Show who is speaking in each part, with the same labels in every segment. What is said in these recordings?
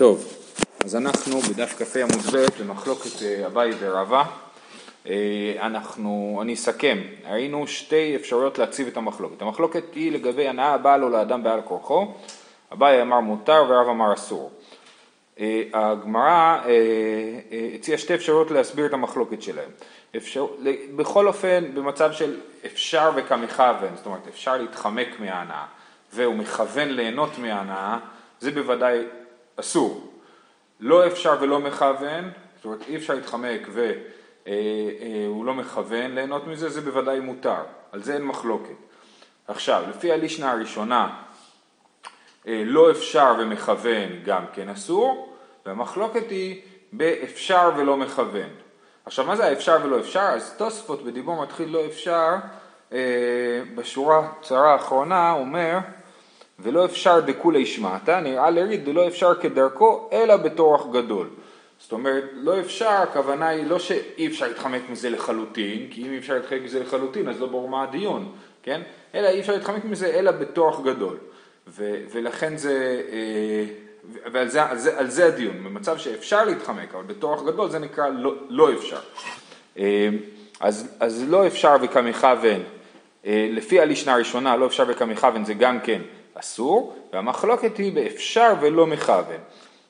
Speaker 1: טוב, אז אנחנו בדף כ"ה עמוד ב' במחלוקת אה, אביי ורבא. אה, אנחנו, אני אסכם, ראינו שתי אפשרויות להציב את המחלוקת. המחלוקת היא לגבי הנאה הבאה לו לאדם בעל כורחו, אביי אמר מותר ורב אמר אסור. אה, הגמרא הציעה שתי אפשרויות להסביר את המחלוקת שלהם. אפשר, בכל אופן, במצב של אפשר וכמכוון, זאת אומרת אפשר להתחמק מההנאה והוא מכוון ליהנות מההנאה, זה בוודאי אסור. לא אפשר ולא מכוון, זאת אומרת אי אפשר להתחמק והוא אה, אה, לא מכוון ליהנות מזה, זה בוודאי מותר, על זה אין מחלוקת. עכשיו, לפי הלישנה הראשונה, אה, לא אפשר ומכוון גם כן אסור, והמחלוקת היא באפשר ולא מכוון. עכשיו, מה זה האפשר ולא אפשר? אז תוספות בדיבור מתחיל לא אפשר, בשורה הצרה האחרונה אומר ולא אפשר דכולי שמעתא, נראה לריד דלא אפשר כדרכו, אלא בתורח גדול. זאת אומרת, לא אפשר, הכוונה היא לא שאי אפשר להתחמק מזה לחלוטין, כי אם אי אפשר להתחמק מזה לחלוטין, אז לא ברור מה הדיון, כן? אלא אי אפשר להתחמק מזה, אלא בתורח גדול. ו- ולכן זה, אה, ועל זה, על זה, על זה הדיון, במצב שאפשר להתחמק, אבל בתורח גדול זה נקרא לא, לא אפשר. אה, אז, אז לא אפשר וכמכוון, אה, לפי הלישנה הראשונה, לא אפשר וכמכוון זה גם כן אסור, והמחלוקת היא באפשר ולא מכוון.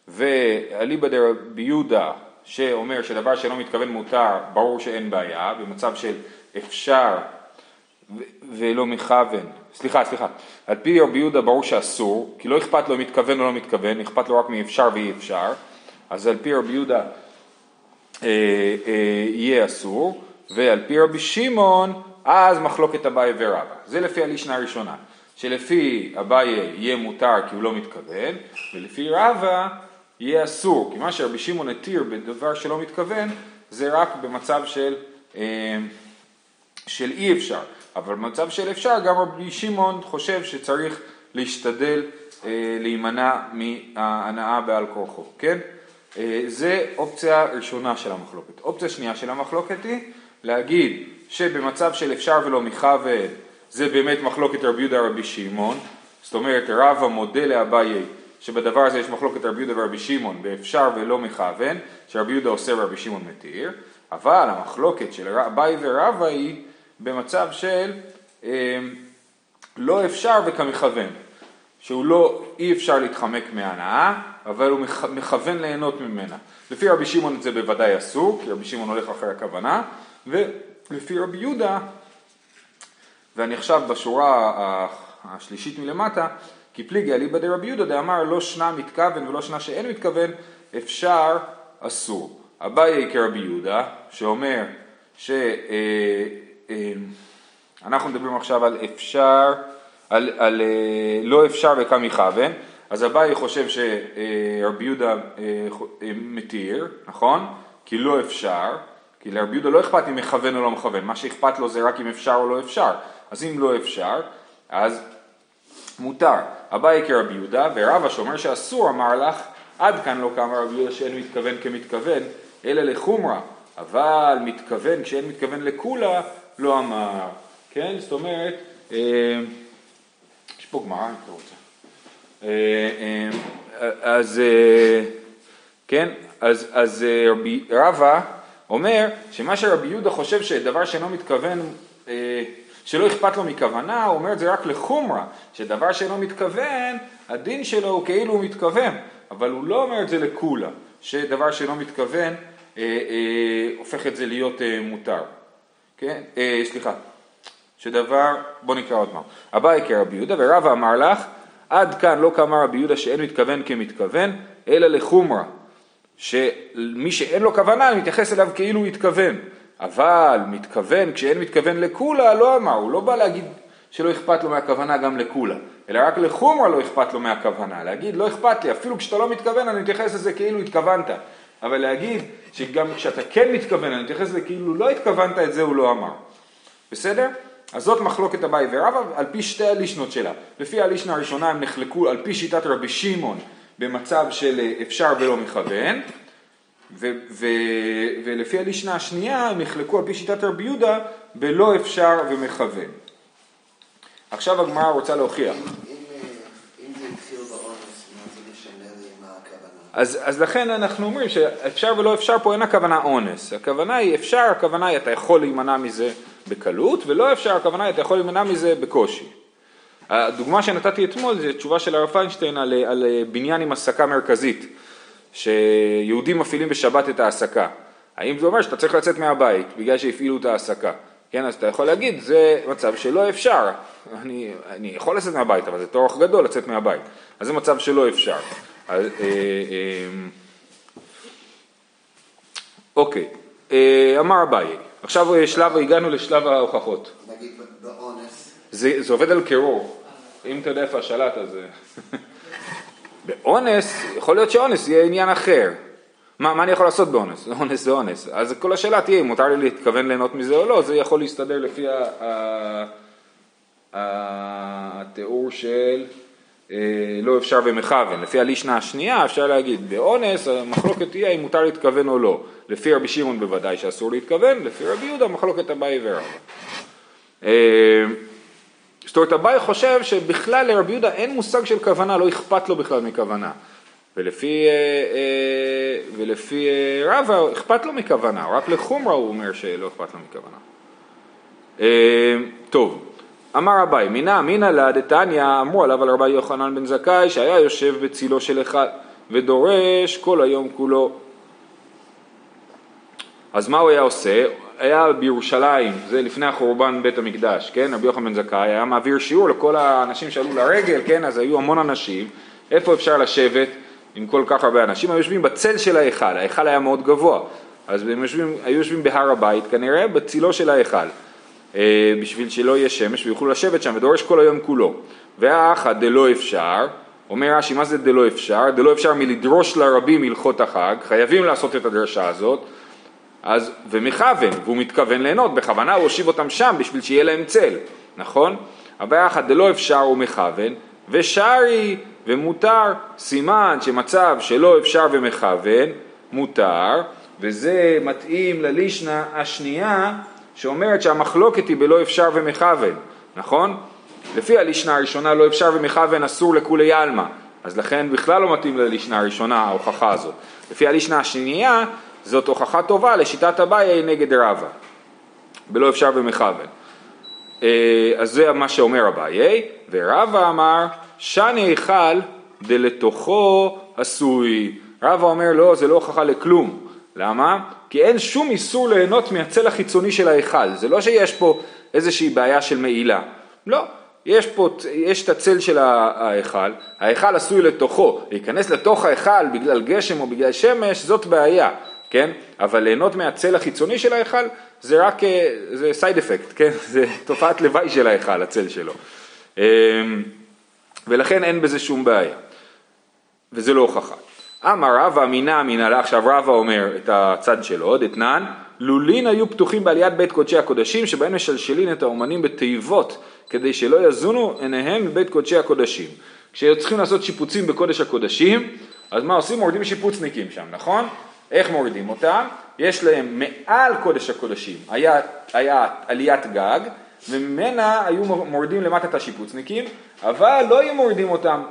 Speaker 1: ואליבא דרבי יהודה שאומר שדבר שלא מתכוון מותר, ברור שאין בעיה, במצב של אפשר ולא מכוון, סליחה, סליחה, על פי רבי יהודה ברור שאסור, כי לא אכפת לו אם מתכוון או לא מתכוון, אכפת לו רק מאפשר ואי אפשר, אז על פי רבי יהודה אה, אה, יהיה אסור, ועל פי רבי שמעון, אז מחלוקת אביי ורבא. זה לפי הלישנה הראשונה. שלפי אביי יהיה מותר כי הוא לא מתכוון, ולפי רבא יהיה אסור, כי מה שרבי שמעון התיר בדבר שלא מתכוון, זה רק במצב של, אה, של אי אפשר, אבל במצב של אפשר גם רבי שמעון חושב שצריך להשתדל אה, להימנע מהנאה בעל כורחו, כן? אה, זה אופציה ראשונה של המחלוקת. אופציה שנייה של המחלוקת היא להגיד שבמצב של אפשר ולא מכוון זה באמת מחלוקת רבי יהודה רבי שמעון, זאת אומרת רבא מודה לאביי שבדבר הזה יש מחלוקת רבי יהודה ורבי שמעון באפשר ולא מכוון, שרבי יהודה עושה ורבי שמעון מתיר, אבל המחלוקת של אביי ורבא היא במצב של אה, לא אפשר וכמכוון, שהוא לא, אי אפשר להתחמק מהנאה, אבל הוא מכוון ליהנות ממנה. לפי רבי שמעון זה בוודאי אסור, כי רבי שמעון הולך אחרי הכוונה, ולפי רבי יהודה ואני עכשיו בשורה השלישית מלמטה, כי פליגי אליבא דרבי יהודה דאמר לא שנה מתכוון ולא שנה שאין מתכוון, אפשר אסור. אביי כרבי יהודה, שאומר שאנחנו אה, אה, מדברים עכשיו על אפשר, על, על אה, לא אפשר וכם יכוון, אז אביי חושב שרבי יהודה מתיר, נכון? כי לא אפשר, כי לרבי יהודה לא אכפת אם מכוון או לא מכוון, מה שאכפת לו זה רק אם אפשר או לא אפשר. אז אם לא אפשר, אז מותר. אביי כרבי יהודה, ורבא שאומר שאסור אמר לך, עד כאן לא קם רבי יהודה שאין מתכוון כמתכוון, אלא לחומרה, אבל מתכוון, כשאין מתכוון לכולה, לא אמר. כן? זאת אומרת, אה, יש פה גמרא, אם אתה רוצה. אה, אה, אז, כן, אז, אז רבי רבא אומר שמה שרבי יהודה חושב שדבר שאינו מתכוון שלא אכפת לו מכוונה, הוא אומר את זה רק לחומרה, שדבר שאינו מתכוון, הדין שלו הוא כאילו הוא מתכוון, אבל הוא לא אומר את זה לכולה, שדבר שאינו מתכוון אה, אה, הופך את זה להיות אה, מותר. כן? אה, סליחה, שדבר, בוא נקרא עוד פעם. אביי כרבי יהודה ורבא אמר לך, עד כאן לא כאמר רבי יהודה שאין מתכוון כמתכוון, אלא לחומרה. שמי שאין לו כוונה, מתייחס אליו כאילו הוא התכוון. אבל מתכוון, כשאין מתכוון לקולה, לא אמר, הוא לא בא להגיד שלא אכפת לו מהכוונה גם לקולה, אלא רק לחומרה לא אכפת לו מהכוונה, להגיד לא אכפת לי, אפילו כשאתה לא מתכוון אני מתייחס לזה כאילו התכוונת, אבל להגיד שגם כשאתה כן מתכוון אני מתייחס לזה כאילו לא התכוונת, את זה הוא לא אמר. בסדר? אז זאת מחלוקת אביי ורבא על פי שתי הלישנות שלה. לפי הלישנה הראשונה הם נחלקו על פי שיטת רבי שמעון במצב של אפשר ולא מכוון, ו- ו- ולפי הלישנה השנייה הם נחלקו על פי שיטת רבי יהודה בלא אפשר ומכוון. עכשיו הגמרא רוצה להוכיח. אז, אז לכן אנחנו אומרים שאפשר ולא אפשר פה אין הכוונה אונס, הכוונה היא אפשר, הכוונה היא אתה יכול להימנע מזה בקלות, ולא אפשר, הכוונה היא אתה יכול להימנע מזה בקושי. הדוגמה שנתתי אתמול זה תשובה של הרב פיינשטיין על, על בניין עם הסקה מרכזית, שיהודים מפעילים בשבת את ההסקה. האם זה אומר שאתה צריך לצאת מהבית בגלל שהפעילו את ההסקה? כן, אז אתה יכול להגיד, זה מצב שלא אפשר. אני, אני יכול לצאת מהבית, אבל זה טורח גדול לצאת מהבית. אז זה מצב שלא אפשר. אז, אה, אה, אוקיי, אה, אמר אביי, עכשיו שלב, הגענו לשלב ההוכחות.
Speaker 2: נגיד באונס.
Speaker 1: זה, זה עובד על קירור. אם אתה יודע איפה השלט אז... באונס, יכול להיות שאונס יהיה עניין אחר. מה, מה אני יכול לעשות באונס? אונס זה אונס. אז כל השאלה תהיה אם מותר לי להתכוון ליהנות מזה או לא, זה יכול להסתדר לפי התיאור של אה, לא אפשר ומכוון. לפי הלישנה השנייה אפשר להגיד באונס המחלוקת תהיה אם מותר להתכוון או לא. לפי רבי שמעון בוודאי שאסור להתכוון, לפי רבי יהודה מחלוקת אביי ורבא. זאת אומרת, אביי חושב שבכלל לרבי יהודה אין מושג של כוונה, לא אכפת לו בכלל מכוונה. ולפי, אה, אה, ולפי אה, רבא אכפת לו מכוונה, רק לחומרה הוא אומר שלא אכפת לו מכוונה. טוב, אמר אביי, מינא אמינא לה דתניא אמרו עליו על רבי יוחנן בן זכאי שהיה יושב בצילו של אחד ודורש כל היום כולו. אז מה הוא היה עושה? היה בירושלים, זה לפני החורבן בית המקדש, כן, רבי יוחנן בן זכאי, היה מעביר שיעור לכל האנשים שעלו לרגל, כן, אז היו המון אנשים, איפה אפשר לשבת עם כל כך הרבה אנשים? היו יושבים בצל של ההיכל, ההיכל היה מאוד גבוה, אז הם יושבים, היו יושבים בהר הבית כנראה בצילו של ההיכל, אה, בשביל שלא יהיה שמש ויוכלו לשבת שם ודורש כל היום כולו. והאחד דלא אפשר, אומר רש"י, מה זה דלא אפשר? דלא אפשר מלדרוש לרבים הלכות החג, חייבים לעשות את הדרשה הזאת, אז, ומכוון, והוא מתכוון ליהנות, בכוונה הוא הושיב אותם שם בשביל שיהיה להם צל, נכון? הבעיה אחת דלא אפשר הוא מכוון, ושרי ומותר, סימן שמצב שלא אפשר ומכוון, מותר, וזה מתאים ללישנה השנייה שאומרת שהמחלוקת היא בלא אפשר ומכוון, נכון? לפי הלישנה הראשונה לא אפשר ומכוון אסור לכולי עלמא, אז לכן בכלל לא מתאים ללישנה הראשונה ההוכחה הזאת. לפי הלישנה השנייה זאת הוכחה טובה לשיטת אביי נגד רבא, בלא אפשר ומכוון. אה, אז זה מה שאומר אביי, ורבא אמר שני היכל דלתוכו עשוי. רבא אומר לא, זה לא הוכחה לכלום. למה? כי אין שום איסור ליהנות מהצל החיצוני של ההיכל. זה לא שיש פה איזושהי בעיה של מעילה. לא. יש פה, יש את הצל של ההיכל, ההיכל עשוי לתוכו, להיכנס לתוך ההיכל בגלל גשם או בגלל שמש, זאת בעיה. כן? אבל ליהנות מהצל החיצוני של ההיכל זה רק, אה, זה סייד אפקט, כן? זה תופעת לוואי של ההיכל, הצל שלו. אמ, ולכן אין בזה שום בעיה. וזה לא הוכחה. אמר רבא אמינא אמינא לה, עכשיו רבא אומר את הצד שלו, דתנן, לולין היו פתוחים בעליית בית קודשי הקודשים שבהם משלשלין את האומנים בתיבות כדי שלא יזונו עיניהם מבית קודשי הקודשים. כשצריכים לעשות שיפוצים בקודש הקודשים, אז מה עושים? מורידים שיפוצניקים שם, נכון? איך מורידים אותם? יש להם מעל קודש הקודשים, היה, היה עליית גג, וממנה היו מורידים למטה את השיפוצניקים, אבל לא היו מורידים אותם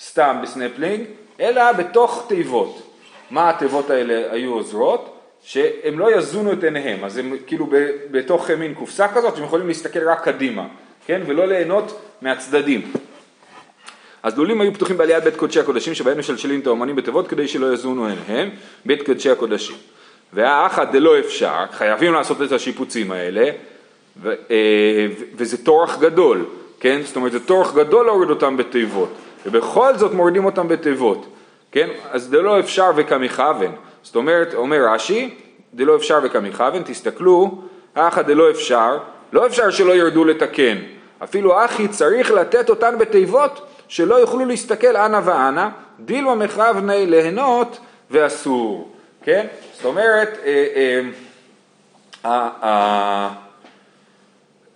Speaker 1: סתם בסנפלינג, אלא בתוך תיבות. מה התיבות האלה היו עוזרות? שהם לא יזונו את עיניהם, אז הם כאילו בתוך מין קופסה כזאת, הם יכולים להסתכל רק קדימה, כן? ולא ליהנות מהצדדים. אז לולים היו פתוחים בעליית בית קודשי הקודשים שבהם משלשלים את האומנים בתיבות כדי שלא יזונו עיניהם, בית קודשי הקודשים. והאחד דלא אפשר, חייבים לעשות את השיפוצים האלה, ו, אה, וזה טורח גדול, כן? זאת אומרת זה טורח גדול להוריד אותם בתיבות, ובכל זאת מורידים אותם בתיבות, כן? אז דלא אפשר וכמכוון. זאת אומרת, אומר רש"י, דלא אפשר וכמכוון, תסתכלו, האחד דלא אפשר, לא אפשר שלא ירדו לתקן, אפילו אחי צריך לתת אותן בתיבות שלא יוכלו להסתכל אנה ואנה, דילמה מחבני ליהנות ואסור, כן? זאת אומרת, אה, אה,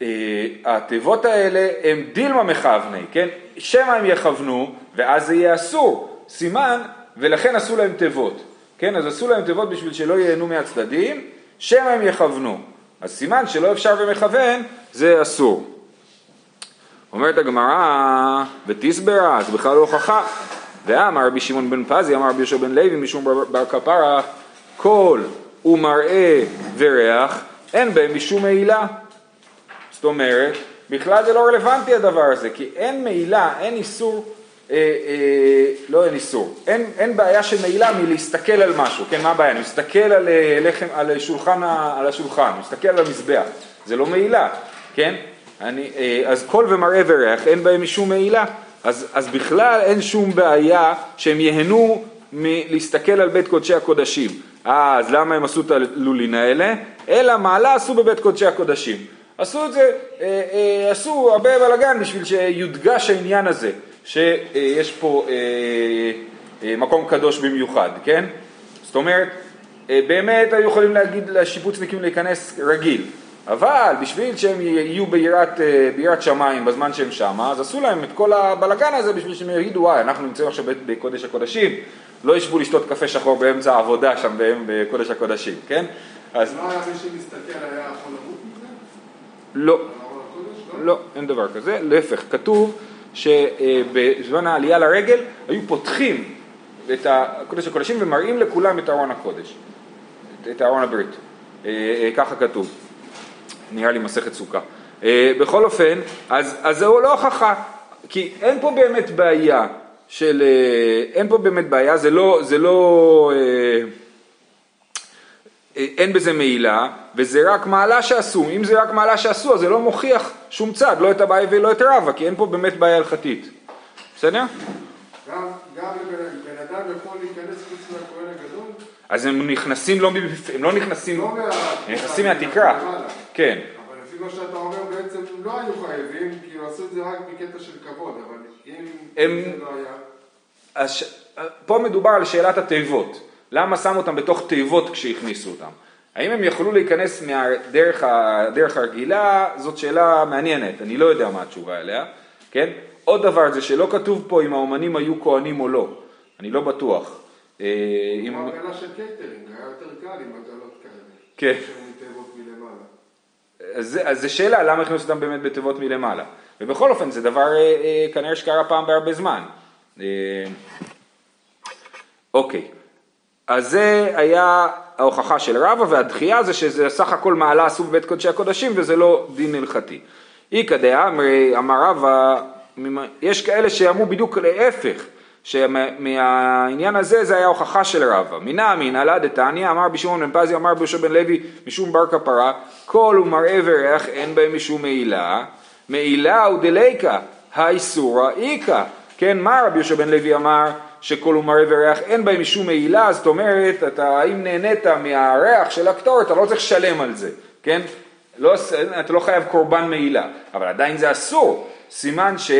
Speaker 1: אה, התיבות האלה הם דילמה מכוונה, כן? שמא הם יכוונו ואז זה יהיה אסור, סימן, ולכן עשו להם תיבות, כן? אז עשו להם תיבות בשביל שלא ייהנו מהצדדים, שמא הם יכוונו. אז סימן שלא אפשר ומכוון זה אסור. אומרת הגמרא, ותסברה, זה בכלל לא הוכחה. ואמר רבי שמעון בן פזי, אמר רבי יהושע בן לוי, משום בר, כפרה, קול ומראה וריח, אין בהם משום מעילה. זאת אומרת, בכלל זה לא רלוונטי הדבר הזה, כי אין מעילה, אין איסור, אה, אה, לא אין איסור, אין, אין בעיה של מעילה מלהסתכל על משהו, כן, מה הבעיה? אני מסתכל על אה, לחם, על שולחן, על השולחן, מסתכל על המזבח, זה לא מעילה, כן? אני, אה, אז קול ומראה וריח, אין בהם משום מעילה, אז, אז בכלל אין שום בעיה שהם ייהנו מלהסתכל על בית קודשי הקודשים. אה, אז למה הם עשו את הלולין האלה? אלא מעלה עשו בבית קודשי הקודשים. עשו את זה, אה, אה, עשו הרבה בלאגן בשביל שיודגש העניין הזה, שיש פה אה, מקום קדוש במיוחד, כן? זאת אומרת, באמת היו יכולים להגיד לשיפוצניקים להיכנס רגיל, אבל בשביל שהם יהיו ביראת, ביראת שמיים בזמן שהם שמה, אז עשו להם את כל הבלאגן הזה בשביל שהם יגידו, וואי, אנחנו נמצאים עכשיו בקודש הקודשים, לא ישבו לשתות קפה שחור באמצע העבודה שם בקודש הקודשים, כן?
Speaker 2: אז... לא היה מי שמסתכל, היה יכול למות מזה?
Speaker 1: לא. לא, אין דבר כזה, להפך, כתוב שבזמן העלייה לרגל היו פותחים את הקודש הקודשים ומראים לכולם את ארון הקודש, את ארון הברית, אה, אה, ככה כתוב, נראה לי מסכת סוכה. אה, בכל אופן, אז, אז זהו לא הוכחה, כי אין פה באמת בעיה של, אין פה באמת בעיה, זה לא, זה לא, אין בזה מעילה, וזה רק מעלה שעשו, אם זה רק מעלה שעשו אז זה לא מוכיח שום צד, לא את אביי ולא את רבא, כי אין פה באמת בעיה הלכתית. בסדר?
Speaker 2: גם, גם בן אדם יכול להיכנס חוץ מהכהן הגדול?
Speaker 1: אז הם נכנסים לא, הם לא נכנסים, לא הם נכנסים מהתקרה, כן.
Speaker 2: אבל לפי מה שאתה אומר בעצם הם לא היו חייבים, כי הם עשו את זה רק בקטע של כבוד, אבל אם הם... זה לא היה...
Speaker 1: הש... פה מדובר על שאלת התיבות. למה שמו אותם בתוך תיבות כשהכניסו אותם? האם הם יכלו להיכנס מהדרך הדרך הרגילה? זאת שאלה מעניינת, אני לא יודע מה התשובה אליה, כן? עוד דבר זה שלא כתוב פה אם האומנים היו כהנים או לא, אני לא בטוח.
Speaker 2: אה, אם... הגלה של קייטרינג, היה יותר קל עם עגלות כאלה.
Speaker 1: כן. אז, אז זו שאלה למה הכניסו אותם באמת בתיבות מלמעלה. ובכל אופן זה דבר אה, אה, כנראה שקרה פעם בהרבה זמן. אוקיי. אז זה היה ההוכחה של רבא, והדחייה זה שזה סך הכל מעלה עשו בבית קודשי הקודשים וזה לא דין הלכתי. איכא דאמרי אמר רבא, יש כאלה שאמרו בדיוק להפך, שמהעניין הזה זה היה הוכחה של רבא. מנא אמינא דתניא אמר בשמעון בן פזי אמר ביהושע בן לוי משום בר כפרה כל ומראה וריח אין בהם משום מעילה מעילה הוא דליקה האיסורא איכא כן מה רבי יהושע בן לוי אמר שכל הוא מראה וריח אין בהם משום מעילה, זאת אומרת, אתה אם נהנית מהריח של הקטור, אתה לא צריך לשלם על זה, כן? לא, אתה לא חייב קורבן מעילה, אבל עדיין זה אסור, סימן ש...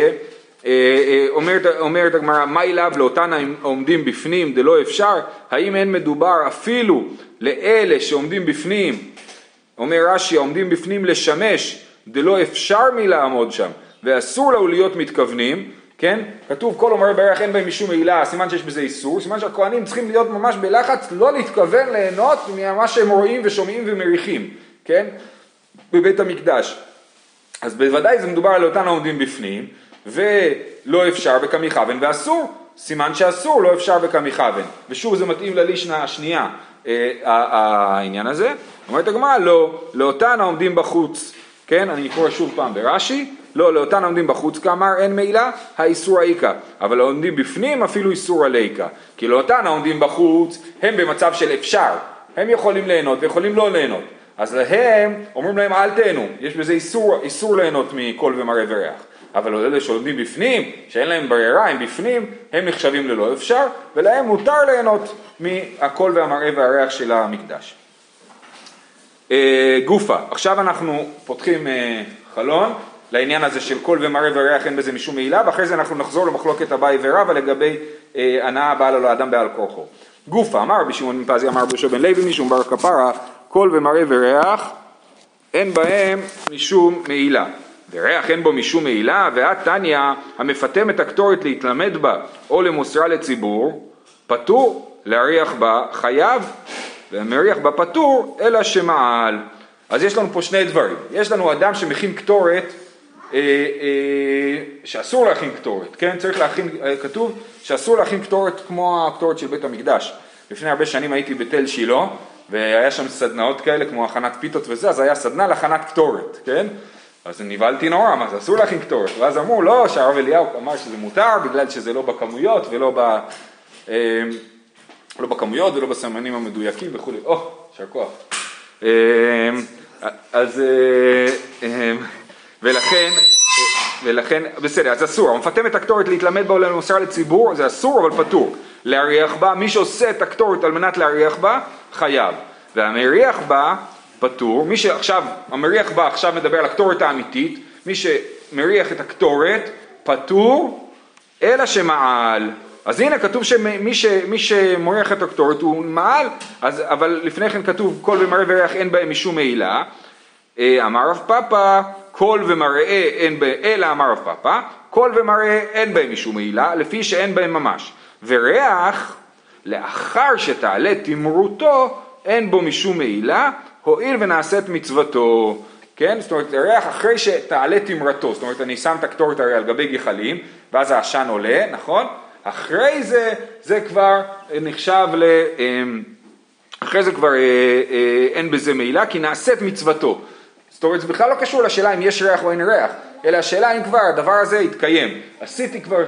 Speaker 1: אה, אה, אומרת, אומרת הגמרא, מה אליו? לאותן העומדים בפנים דלא אפשר, האם אין מדובר אפילו לאלה שעומדים בפנים, אומר רש"י, העומדים בפנים לשמש דלא אפשר מלעמוד שם, ואסור לו להיות מתכוונים, כן? כתוב כל אומר ברך אין בהם משום מעילה, סימן שיש בזה איסור, סימן שהכוהנים צריכים להיות ממש בלחץ, לא להתכוון ליהנות ממה שהם רואים ושומעים ומריחים, כן? בבית המקדש. אז בוודאי זה מדובר על אותן העומדים בפנים, ולא אפשר וכמיכוון, ואסור, סימן שאסור, לא אפשר וכמיכוון. ושוב זה מתאים ללישנה השנייה, אה, העניין הזה. אומרת הגמרא, לא, לאותן העומדים בחוץ, כן? אני קורא שוב פעם ברש"י, לא, לאותן עומדים בחוץ כאמר אין מעילה, האיסור האיכה. אבל העומדים בפנים אפילו איסור הליקה. כי לאותן העומדים בחוץ הם במצב של אפשר. הם יכולים ליהנות ויכולים לא ליהנות. אז להם אומרים להם אל תהנו, יש בזה איסור, איסור ליהנות מקול ומראה וריח. אבל אלה שעומדים בפנים, שאין להם ברירה, הם בפנים, הם נחשבים ללא אפשר, ולהם מותר ליהנות מהקול והמראה והריח של המקדש. אה, גופא, עכשיו אנחנו פותחים אה, חלון לעניין הזה של קול ומראה וריח אין בזה משום מעילה, ואחרי זה אנחנו נחזור למחלוקת אביי ורבא לגבי אה, הנאה הבאה לו לאדם בעל כורחו. גופא אמר רבי שמעון פזי אמר בשו בן לוי משום בר קפרא קול ומראה וריח אין בהם משום מעילה. וריח אין בו משום מעילה, ואת תניא המפטם את הקטורת להתלמד בה או למוסרה לציבור, פטור להריח בה חייב, והמריח בה פטור אלא שמעל. אז יש לנו פה שני דברים, יש לנו אדם שמכין קטורת אה, אה, שאסור להכין קטורת, כן? צריך להכין, אה, כתוב שאסור להכין קטורת כמו הקטורת של בית המקדש. לפני הרבה שנים הייתי בתל שילה, והיה שם סדנאות כאלה כמו הכנת פיתות וזה, אז היה סדנה להכנת קטורת, כן? אז נבהלתי נורא, מה זה אסור להכין קטורת? ואז אמרו לא, שהרב אליהו אמר שזה מותר בגלל שזה לא בכמויות ולא ב... לא בכמויות ולא בסמנים המדויקים וכולי. או, יישר כוח. אז ולכן, ולכן, בסדר, אז אסור, המפטם את הקטורת להתלמד בה ולמוסר לציבור, זה אסור אבל פטור. להריח בה, מי שעושה את הקטורת על מנת להריח בה, חייב. והמריח בה, פטור. מי שעכשיו, המריח בה עכשיו מדבר על הקטורת האמיתית, מי שמריח את הקטורת, פטור, אלא שמעל. אז הנה כתוב שמי ש, שמריח את הקטורת הוא מעל, אז, אבל לפני כן כתוב קול ומראה וריח אין בהם משום מעילה. אה, אמר רב פפא קול ומראה אין בהם, אלא אמר רב פפא, קול ומראה אין בהם משום מעילה, לפי שאין בהם ממש. וריח, לאחר שתעלה תמרותו, אין בו משום מעילה, הואיל ונעשית מצוותו. כן? זאת אומרת, ריח אחרי שתעלה תמרתו, זאת אומרת, אני שם את הקטורת הרי על גבי גחלים, ואז העשן עולה, נכון? אחרי זה, זה כבר נחשב ל... אמ, אחרי זה כבר אה, אה, אין בזה מעילה, כי נעשית מצוותו. זאת אומרת, זה בכלל לא קשור לשאלה אם יש ריח או אין ריח, אלא השאלה אם כבר הדבר הזה יתקיים. עשיתי כבר,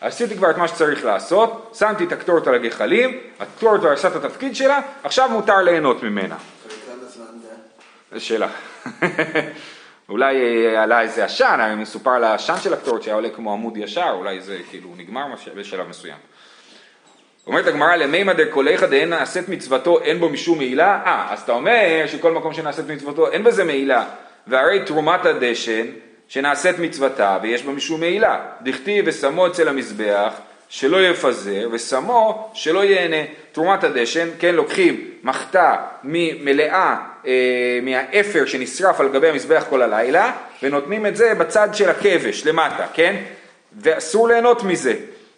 Speaker 1: עשיתי כבר את מה שצריך לעשות, שמתי את הקטורת על הגחלים, הקטורת כבר עשה את התפקיד שלה, עכשיו מותר ליהנות ממנה. זו שאלה. אולי אה, עלה איזה עשן, מסופר על העשן של הקטורת שהיה עולה כמו עמוד ישר, אולי זה כאילו נגמר בשלב מסוים. אומרת הגמרא למימא דקוליך דאין נעשית מצוותו אין בו משום מעילה? אה, אז אתה אומר שכל מקום שנעשית מצוותו אין בזה מעילה. והרי תרומת הדשן שנעשית מצוותה ויש בה משום מעילה. דכתיב ושמו אצל המזבח שלא יפזר ושמו שלא ייהנה. תרומת הדשן, כן, לוקחים מחתה ממלאה אה, מהאפר שנשרף על גבי המזבח כל הלילה ונותנים את זה בצד של הכבש למטה, כן? ואסור ליהנות מזה.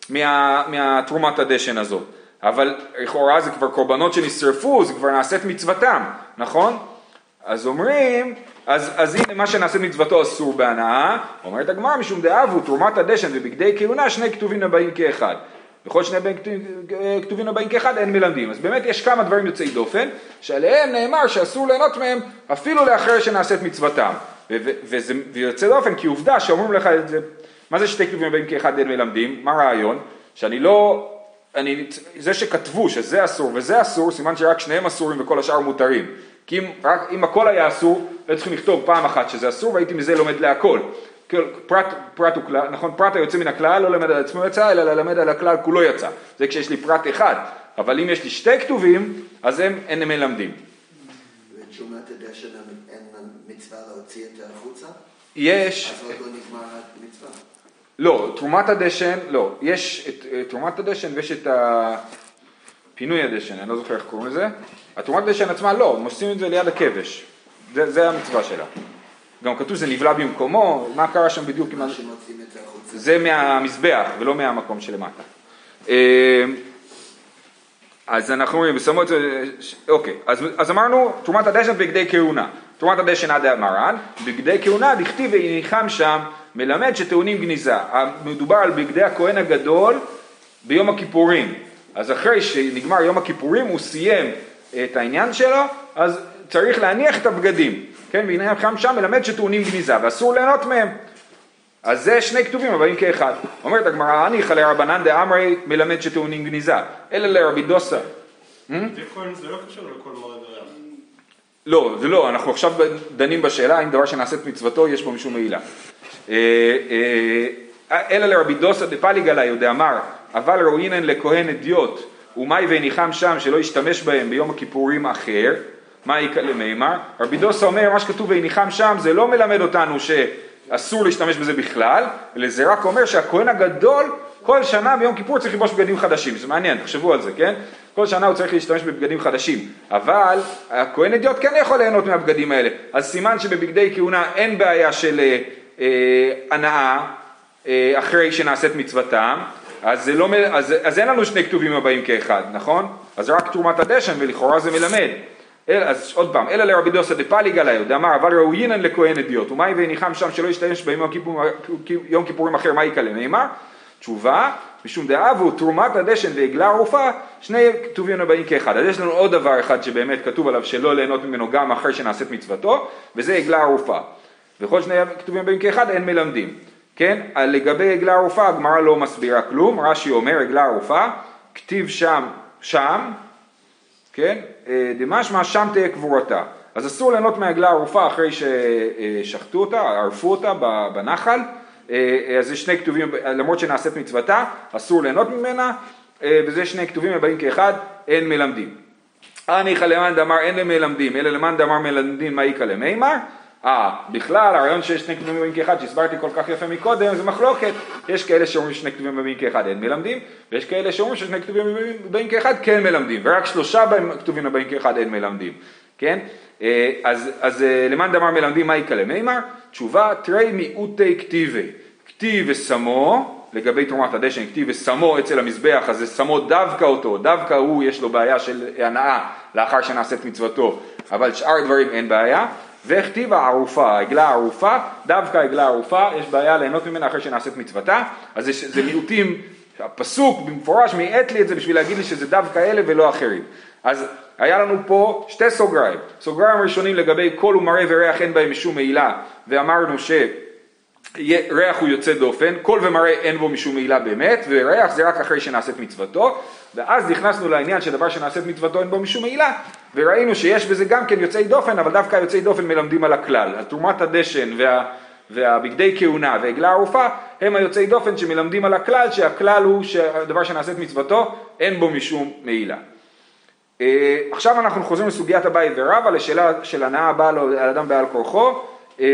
Speaker 1: מה, מהתרומת הדשן הזאת. אבל לכאורה זה כבר קורבנות שנשרפו, זה כבר נעשית מצוותם, נכון? אז אומרים, אז, אז הנה מה שנעשית מצוותו אסור בהנאה, אומרת הגמרא משום דאבו תרומת הדשן ובגדי כהונה שני כתובים הבאים כאחד. וכל שני כתובים הבאים כאחד אין מלמדים. אז באמת יש כמה דברים יוצאי דופן, שעליהם נאמר שאסור ליהנות מהם אפילו לאחר שנעשית מצוותם. וזה יוצא דופן כי עובדה שאומרים לך את זה מה זה שתי כתובים הבאים כאחד אין מלמדים? מה הרעיון? שאני לא, אני, זה שכתבו שזה אסור וזה אסור, סימן שרק שניהם אסורים וכל השאר מותרים. כי אם, רק, אם הכל היה אסור, היו צריכים לכתוב פעם אחת שזה אסור והייתי מזה לומד להכל. פרט, פרט הוא כלל, נכון, פרט היוצא מן הכלל לא למד על עצמו יצא, אלא ללמד על הכלל כולו יצא. זה כשיש לי פרט אחד. אבל אם יש לי שתי כתובים, אז הם אין מלמדים.
Speaker 3: ותשומת הדשן אין מצווה להוציא את זה החוצה?
Speaker 1: יש.
Speaker 3: אז עוד לא נגמר המצווה.
Speaker 1: לא, תרומת הדשן, לא, יש את תרומת הדשן ויש את פינוי הדשן, אני לא זוכר איך קוראים לזה. התרומת הדשן עצמה לא, הם עושים את זה ליד הכבש, זה, זה המצווה שלה. גם כתוב שזה נבלע במקומו, מה קרה שם בדיוק?
Speaker 3: שמוצאים את זה
Speaker 1: מהמזבח ולא מהמקום שלמטה. אה, אז אנחנו את זה, אוקיי, אז, אז אמרנו תרומת הדשן בגדי כהונה. תרומת הדשן עד המרן, בגדי כהונה דכתיב והניחם שם מלמד שטעונים גניזה. מדובר על בגדי הכהן הגדול ביום הכיפורים. אז אחרי שנגמר יום הכיפורים הוא סיים את העניין שלו, אז צריך להניח את הבגדים. כן, והנה חם שם מלמד שטעונים גניזה ואסור ליהנות מהם. אז זה שני כתובים הבאים כאחד. אומרת הגמרא, הניחא לרבנן דאמרי מלמד שטעונים גניזה, אלא לרבי דוסה.
Speaker 2: זה לא קשור לכל ריח.
Speaker 1: לא, זה לא, אנחנו עכשיו דנים בשאלה אם דבר שנעשית מצוותו יש בו משום מעילה. אה, אה, אלא לרבי דוסא דפליגלי דאמר, אבל ראוינן לכהן אדיוט, ומאי וניחם שם שלא ישתמש בהם ביום הכיפורים אחר, יקא למימר? רבי דוסא אומר, מה שכתוב וניחם שם זה לא מלמד אותנו שאסור להשתמש בזה בכלל, אלא זה רק אומר שהכהן הגדול כל שנה ביום כיפור צריך ללבוש בגדים חדשים, זה מעניין, תחשבו על זה, כן? כל שנה הוא צריך להשתמש בבגדים חדשים, אבל הכהן אדיוט כן יכול ליהנות מהבגדים האלה, אז סימן שבבגדי כהונה אין בעיה של אה, אה, הנאה אה, אחרי שנעשית מצוותם, אז, לא, אז, אז אין לנו שני כתובים הבאים כאחד, נכון? אז רק תרומת הדשן ולכאורה זה מלמד. אל, אז עוד פעם, אלא לרבי דוסא דפליגה ליהו, דאמר אבל ראויינן לכהן אדיוט, ומאי והניחם שם שלא ישתמש ביום הכיפור, יום כיפורים אחר, מה יקלה מימר? תשובה, משום דאבו תרומת הדשן ועגלה ערופה, שני כתובים הבאים כאחד. אז יש לנו עוד דבר אחד שבאמת כתוב עליו שלא ליהנות ממנו גם אחרי שנעשית מצוותו, וזה עגלה ערופה. וכל שני כתובים הבאים כאחד אין מלמדים. כן, לגבי עגלה ערופה הגמרא לא מסבירה כלום, רש"י אומר עגלה ערופה, כתיב שם, שם, כן, אה, דמשמע שם תהיה קבורתה. אז אסור ליהנות מהעגלה ערופה אחרי ששחטו אותה, ערפו אותה בנחל, אה, אז זה שני כתובים, למרות שנעשית מצוותה, אסור ליהנות ממנה, אה, וזה שני כתובים הבאים כאחד, אין מלמדים. הניחא למאן דאמר אין למלמדים, אלא למאן דאמר מלמדים מה איכא למימר, אה, בכלל הרעיון שיש שני כתובים באים כאחד שהסברתי כל כך יפה מקודם זה מחלוקת, יש כאלה שאומרים ששני כתובים באים כאחד אין מלמדים ויש כאלה שאומרים ששני כתובים באים כאחד כן מלמדים ורק שלושה כתובים הבאים כאחד אין מלמדים, כן? אה, אז, אז אה, למאן דאמר מלמדים מה יקלה מימר? תשובה תרי מיעוטי כתיבי, כתיב ושמו לגבי תרומת הדשן, כתיב ושמו אצל המזבח, אז זה שמו דווקא אותו, דווקא הוא יש לו בעיה של הנאה לאחר שנעשית מצוותו, אבל שאר דברים אין בעיה, והכתיבה ערופה, עגלה ערופה, דווקא עגלה ערופה, יש בעיה ליהנות ממנה אחרי שנעשית מצוותה, אז זה, זה מיעוטים, הפסוק במפורש מאט לי את זה בשביל להגיד לי שזה דווקא אלה ולא אחרים. אז היה לנו פה שתי סוגריים, סוגריים ראשונים לגבי קול ומראה וריח אין בהם משום מעילה, ואמרנו שריח הוא יוצא דופן, קול ומראה אין בו משום מעילה באמת, וריח זה רק אחרי שנעשית מצוותו, ואז נכנסנו לעניין שדבר שנעשית מצוותו אין בו משום מעילה, וראינו שיש בזה גם כן יוצאי דופן, אבל דווקא יוצאי דופן מלמדים על הכלל. על תרומת הדשן וה, והבגדי כהונה ועגלה ערופה הם היוצאי דופן שמלמדים על הכלל, שהכלל הוא שהדבר שנעשית מצוותו אין בו משום מעילה. אה, עכשיו אנחנו חוזרים לסוגיית הבית ורבה, לשאלה של הנאה הבאה על אדם בעל כורחו, אה,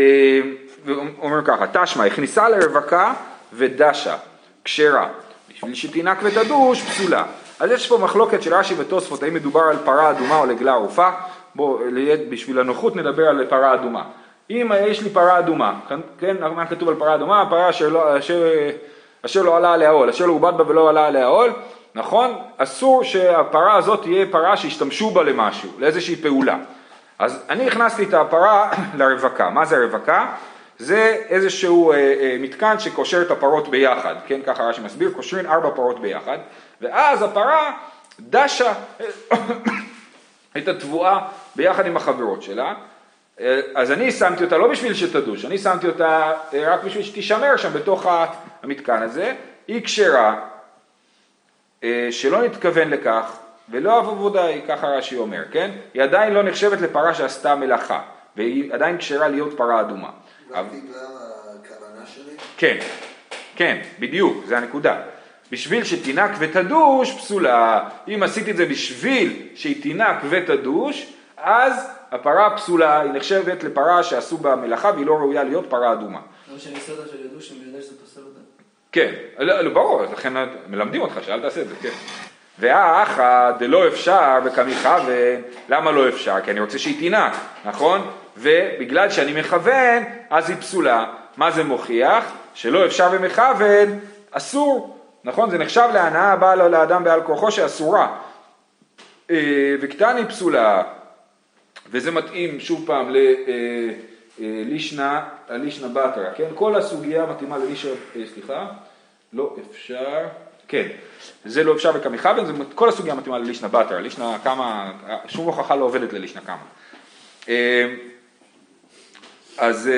Speaker 1: ואומרים ככה, תשמע, הכניסה לרווקה ודשה, כשרה, בשביל שתינק ותדוש, פסולה. אז יש פה מחלוקת של רש"י ותוספות, האם מדובר על פרה אדומה או לגלה ערופה, בואו בשביל הנוחות נדבר על פרה אדומה. אם יש לי פרה אדומה, כן, מה כתוב על פרה אדומה? פרה אשר לא, אשר, אשר לא עלה עליה עול, אשר לא עובד בה ולא עלה עליה עול, נכון? אסור שהפרה הזאת תהיה פרה שישתמשו בה למשהו, לאיזושהי פעולה. אז אני הכנסתי את הפרה לרווקה, מה זה רווקה? זה איזשהו אה, אה, מתקן שקושר את הפרות ביחד, כן, ככה רש"י מסביר, קושרים ארבע פרות ביחד, ואז הפרה דשה את התבואה ביחד עם החברות שלה, אה, אז אני שמתי אותה לא בשביל שתדוש, אני שמתי אותה אה, רק בשביל שתישמר שם בתוך המתקן הזה, היא כשרה, אה, שלא נתכוון לכך, ולא עבודה היא, ככה רש"י אומר, כן? היא עדיין לא נחשבת לפרה שעשתה מלאכה, והיא עדיין כשרה להיות פרה אדומה.
Speaker 3: רק בגלל הכוונה שלי?
Speaker 1: כן, כן, בדיוק, זה הנקודה. בשביל שתינק ותדוש פסולה. אם עשיתי את זה בשביל שהיא תינק ותדוש, אז הפרה פסולה, היא נחשבת לפרה שעשו בה מלאכה והיא לא ראויה להיות פרה אדומה.
Speaker 4: לא שאני עושה אותה של ידוש, אני יודע שזה פוסל אותה.
Speaker 1: כן, לא, לא, ברור, לכן מלמדים אותך שאל תעשה את זה, כן. והאחא דלא אפשר וכמכוון, למה לא אפשר? כי אני רוצה שהיא תינק, נכון? ובגלל שאני מכוון, אז היא פסולה. מה זה מוכיח? שלא אפשר ומכוון, אסור. נכון? זה נחשב להנאה הבאה לאדם בעל כורחו שאסורה. אה, וקטני פסולה, וזה מתאים שוב פעם ללישנה, אה, לישנה בתרא, כן? כל הסוגיה מתאימה ללישנה, אה, סליחה, לא אפשר, כן, זה לא אפשר וכמכוון, כל הסוגיה מתאימה ללישנה בתרא, לישנה כמה, שום הוכחה לא עובדת ללישנה כמה. אז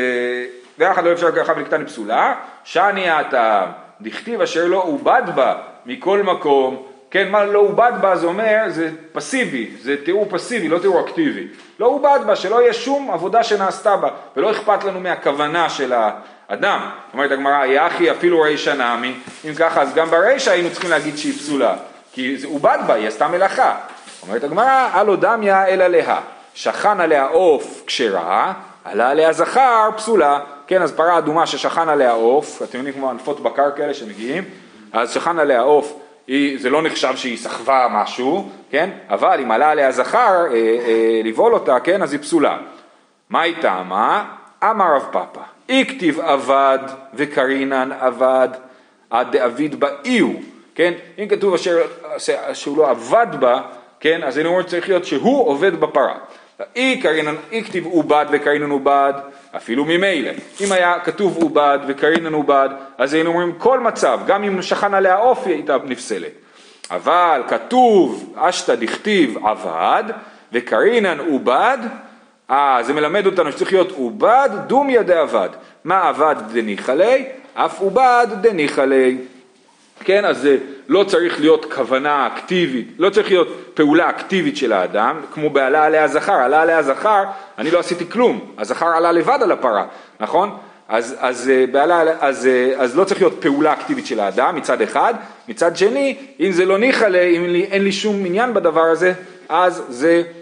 Speaker 1: ואחד לא אפשר ככה ולקטני פסולה, שאני הטעם דכתיב אשר לא עובד בה מכל מקום, כן, מה לא עובד בה? זה אומר, זה פסיבי, זה תיאור פסיבי, לא תיאור אקטיבי. לא עובד בה, שלא יהיה שום עבודה שנעשתה בה, ולא אכפת לנו מהכוונה של האדם. אומרת הגמרא, יחי אפילו רישא נמי, אם ככה אז גם ברישא היינו צריכים להגיד שהיא פסולה, כי זה עובד בה, היא עשתה מלאכה. אומרת הגמרא, הלא דמיה אלא לה, שכן עליה עוף כשרה, עלה עליה זכר פסולה. כן, אז פרה אדומה ששכן עליה עוף, אתם יודעים כמו ענפות בקר כאלה שמגיעים, אז שכן עליה עוף, זה לא נחשב שהיא סחבה משהו, כן, אבל אם עלה עליה זכר, אה, אה, לבעול אותה, כן, אז היא פסולה. מה היא טעמה? אמר רב פאפא, איקטיב אבד וקרינן אבד, עד דאביד בה איהו, כן, אם כתוב אשר שהוא לא עבד בה, כן, אז אני אומר שצריך להיות שהוא עובד בפרה. אי קרינן, אי כתיב עובד וקרינן עובד, אפילו ממילא. אם היה כתוב עובד וקרינן עובד, אז היינו אומרים כל מצב, גם אם שכן עליה היא הייתה נפסלת. אבל כתוב אשתא דכתיב עבד וקרינן עובד, אה, זה מלמד אותנו שצריך להיות עובד דומיה דעבד. מה עבד דניחא ליה? אף עובד דניחא ליה. כן, אז זה לא צריך להיות כוונה אקטיבית, לא צריך להיות פעולה אקטיבית של האדם, כמו בעלה עליה זכר, עלה עליה זכר, אני לא עשיתי כלום, הזכר עלה לבד על הפרה, נכון? אז, אז, אה, בעלה, אז, אה, אז לא צריך להיות פעולה אקטיבית של האדם מצד אחד, מצד שני, אם זה לא ניחא לי, אם אין לי שום עניין בדבר הזה, אז זה אה, אה,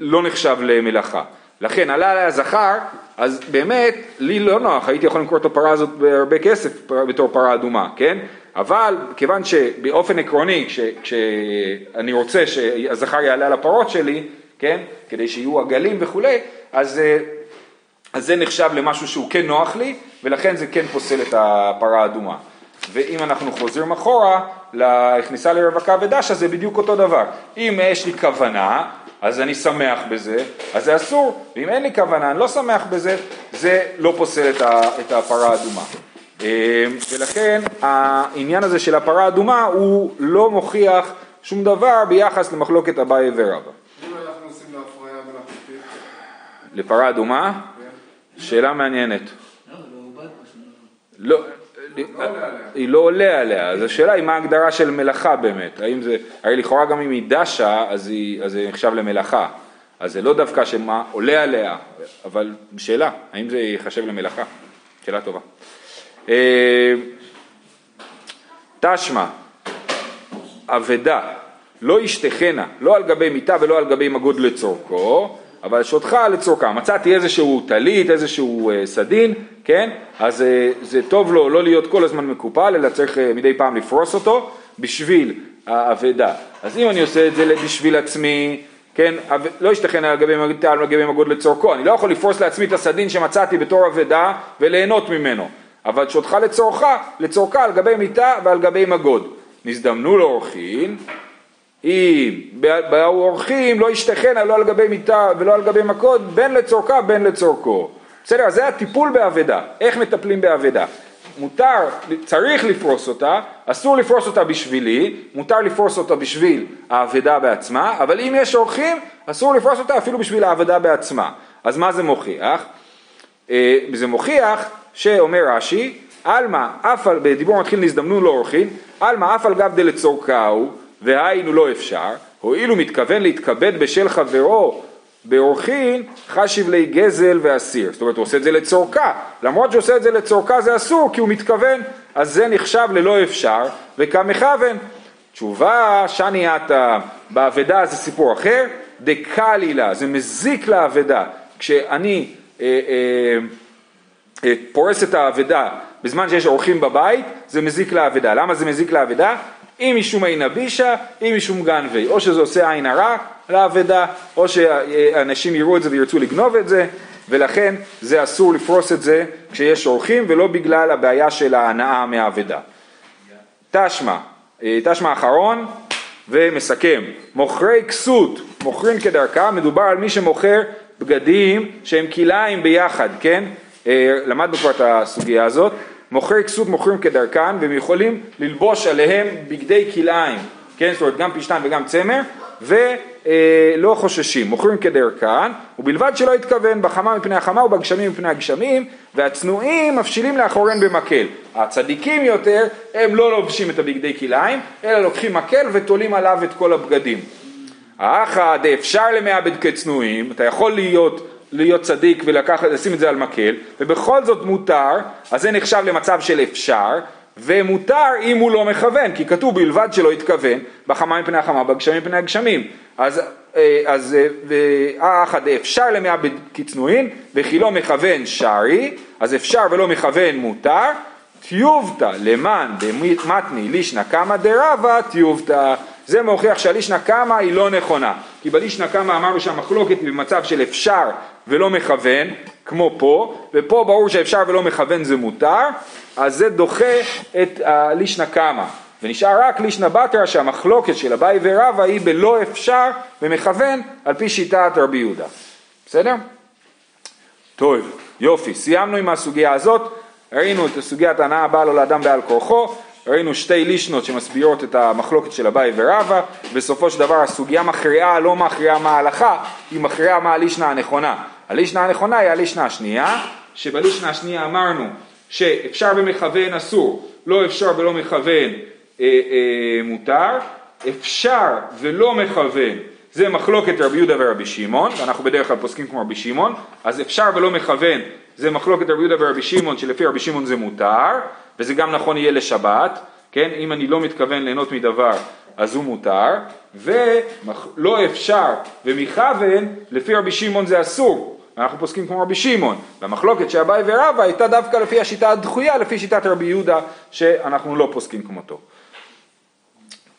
Speaker 1: לא נחשב למלאכה. לכן עלה עליה זכר, אז באמת, לי לא נוח, הייתי יכול למכור את הפרה הזאת בהרבה כסף בתור פרה אדומה, כן? אבל כיוון שבאופן עקרוני, כש, כשאני רוצה שהזכר יעלה על הפרות שלי, כן? כדי שיהיו עגלים וכולי, אז, אה, אז זה נחשב למשהו שהוא כן נוח לי, ולכן זה כן פוסל את הפרה האדומה. ואם אנחנו חוזרים אחורה, לכניסה לרווקה ודשה זה בדיוק אותו דבר. אם יש לי כוונה, אז אני שמח בזה, אז זה אסור, ואם אין לי כוונה, אני לא שמח בזה, זה לא פוסל את הפרה האדומה. אה, ולכן העניין הזה של הפרה האדומה הוא לא מוכיח שום דבר ביחס למחלוקת אביי ורבא.
Speaker 2: אם אנחנו עושים להפריה מלאכותית,
Speaker 1: לפרה אדומה?
Speaker 2: כן.
Speaker 1: שאלה מעניינת.
Speaker 4: לא,
Speaker 1: היא לא עולה עליה, אז השאלה היא מה ההגדרה של מלאכה באמת, האם זה, הרי לכאורה גם אם היא דשה אז זה נחשב למלאכה, אז זה לא דווקא שמה עולה עליה, אבל שאלה, האם זה ייחשב למלאכה? שאלה טובה. אה, תשמע, אבדה, לא ישתכנה, לא על גבי מיטה ולא על גבי מגוד לצורכו, אבל שותך לצורכה. מצאתי איזשהו טלית, איזשהו אה, סדין, כן? אז אה, זה טוב לו לא להיות כל הזמן מקופל, אלא צריך אה, מדי פעם לפרוס אותו בשביל האבדה. אז אם אני עושה את זה בשביל עצמי, כן, לא ישתכן על גבי מיטה על גבי מגוד לצורכו, אני לא יכול לפרוס לעצמי את הסדין שמצאתי בתור אבדה וליהנות ממנו, אבל שותך לצורכה, לצורכה על גבי מיטה ועל גבי מגוד. נזדמנו לאורחין, אם באו אורחים לא ישתכנה לא על גבי מיטה ולא על גבי מכות בין לצורכה בין לצורכו. בסדר, אז זה הטיפול באבדה, איך מטפלים באבדה. מותר, צריך לפרוס אותה, אסור לפרוס אותה בשבילי, מותר לפרוס אותה בשביל האבדה בעצמה, אבל אם יש אורחים, אסור לפרוס אותה אפילו בשביל האבדה בעצמה. אז מה זה מוכיח? אה, זה מוכיח שאומר רש"י, עלמא אף על, בדיבור מתחיל נזדמנו לאורחים, עלמא אף על גב דלצורכהו, והיינו לא אפשר, הואיל הוא מתכוון להתכבד בשל חברו באורחין, חשיב לי גזל ואסיר. זאת אומרת, הוא עושה את זה לצורכה. למרות שהוא עושה את זה לצורכה זה אסור, כי הוא מתכוון, אז זה נחשב ללא אפשר, וכמכוון. תשובה, שני עתה, באבדה זה סיפור אחר, דקלי לה, זה מזיק לאבדה. כשאני אה, אה, אה, פורס את האבדה בזמן שיש אורחים בבית, זה מזיק לאבדה. למה זה מזיק לאבדה? אם משום עין בישה, אם משום גנבי. או שזה עושה עין הרע לאבדה, או שאנשים יראו את זה וירצו לגנוב את זה, ולכן זה אסור לפרוס את זה כשיש אורחים, ולא בגלל הבעיה של ההנאה מהאבדה. תשמע, אה, תשמע אחרון ומסכם. מוכרי כסות, מוכרים כדרכם, מדובר על מי שמוכר בגדים שהם כלאיים ביחד, כן? אה, למדנו כבר את הסוגיה הזאת. מוכרי כסות מוכרים כדרכם והם יכולים ללבוש עליהם בגדי כלאיים, כן? זאת אומרת גם פשתן וגם צמר, ולא חוששים, מוכרים כדרכן, ובלבד שלא יתכוון בחמה מפני החמה ובגשמים מפני הגשמים, והצנועים מפשילים לאחוריהם במקל. הצדיקים יותר, הם לא לובשים את הבגדי כלאיים, אלא לוקחים מקל ותולים עליו את כל הבגדים. האחא דאפשר למעבד כצנועים, אתה יכול להיות, להיות צדיק ולקחת, לשים את זה על מקל, ובכל זאת מותר, אז זה נחשב למצב של אפשר, ומותר אם הוא לא מכוון, כי כתוב בלבד שלא התכוון, בחמה מפני החמה, בגשמים מפני הגשמים. אז, אה, אז האחא דאפשר למעבד כצנועים, וכי לא מכוון שרי, אז אפשר ולא מכוון מותר, טיובתא למאן דמתני לישנא קמא דרבא טיובתא זה מוכיח שהלישנא קמא היא לא נכונה כי בלישנא קמא אמרנו שהמחלוקת היא במצב של אפשר ולא מכוון כמו פה ופה ברור שאפשר ולא מכוון זה מותר אז זה דוחה את הלישנא קמא ונשאר רק לישנא בתרא שהמחלוקת של אביי ורבא היא בלא אפשר ומכוון על פי שיטת רבי יהודה. בסדר? טוב, יופי, סיימנו עם הסוגיה הזאת, ראינו את סוגיית הנאה הבאה לו לאדם בעל כורחו, ראינו שתי לישנות שמסבירות את המחלוקת של אביי ורבא, בסופו של דבר הסוגיה מכריעה לא מכריעה מה ההלכה, היא מכריעה מה הלישנה הנכונה. הלישנה הנכונה היא הלישנה השנייה, שבלישנה השנייה אמרנו שאפשר במכוון אסור, לא אפשר ולא מכוון אה, אה, מותר, אפשר ולא מכוון זה מחלוקת רבי יהודה ורבי שמעון, ואנחנו בדרך כלל פוסקים כמו רבי שמעון, אז אפשר ולא מכוון זה מחלוקת רבי יהודה ורבי שמעון, שלפי רבי שמעון זה מותר, וזה גם נכון יהיה לשבת, כן, אם אני לא מתכוון ליהנות מדבר אז הוא מותר, ולא אפשר ומכוון, לפי רבי שמעון זה אסור, אנחנו פוסקים כמו רבי שמעון, והמחלוקת שאביי ורבא הייתה דווקא לפי השיטה הדחויה, לפי שיטת רבי יהודה, שאנחנו לא פוסקים כמותו.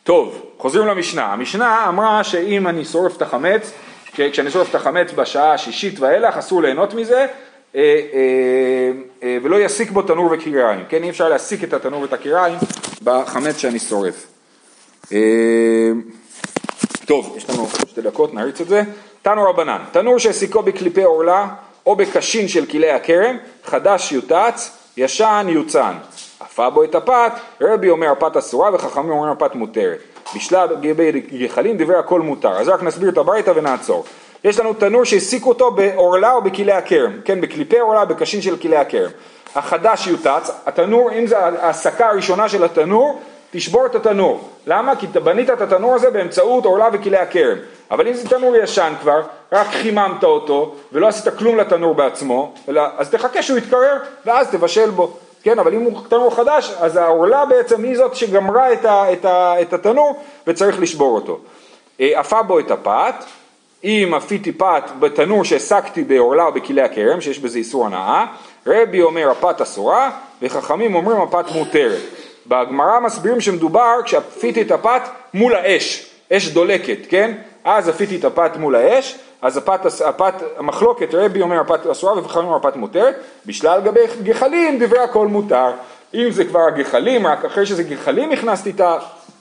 Speaker 1: טוב, חוזרים למשנה. המשנה אמרה שאם אני שורף את החמץ, כשאני שורף את החמץ בשעה השישית ואילך, אסור ליהנות מזה, אה, אה, אה, ולא יסיק בו תנור וקיריים. כן, אי אפשר להסיק את התנור ואת הקיריים בחמץ שאני שורף. טוב, יש לנו שתי דקות, נריץ את זה. תנו רבנן, תנור שהסיקו בקליפי עורלה או בקשין של כלי הכרם, חדש יוטץ, ישן יוצן. עפה בו את הפת, רבי אומר הפת אסורה וחכמים אומרים הפת מותרת. בשלב גבי גחלים דברי הכל מותר. אז רק נסביר את הברייתא ונעצור. יש לנו תנור שהסיקו אותו בעורלה או בכלי הכרם, כן, בקליפי עורלה, בקשין של כלי הכרם. החדש יוטץ, התנור, אם זה ההסקה הראשונה של התנור, תשבור את התנור. למה? כי אתה בנית את התנור הזה באמצעות עורלה וכלי הכרם. אבל אם זה תנור ישן כבר, רק חיממת אותו ולא עשית כלום לתנור בעצמו, אלא, אז תחכה שהוא יתקרר ואז תבשל בו. כן, אבל אם הוא תנור חדש, אז העורלה בעצם היא זאת שגמרה את, ה, את, ה, את התנור וצריך לשבור אותו. עפה בו את הפת, אם עפיתי פת בתנור שהעסקתי בעורלה או בכלי הכרם, שיש בזה איסור הנאה, רבי אומר הפת אסורה, וחכמים אומרים הפת מותרת. בגמרא מסבירים שמדובר כשעפיתי את הפת מול האש, אש דולקת, כן? אז עפיתי את הפת מול האש, אז הפת, הפת, המחלוקת, רבי אומר הפת אסורה וחכמים הפת מותרת, בשלל גבי גחלים דברי הכל מותר. אם זה כבר הגחלים, רק אחרי שזה גחלים הכנסתי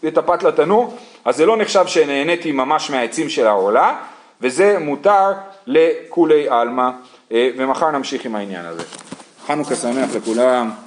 Speaker 1: את הפת לתנור, אז זה לא נחשב שנהניתי ממש מהעצים של העולה, וזה מותר לכולי עלמא, אה, ומחר נמשיך עם העניין הזה. חנוכה שמח לכולם.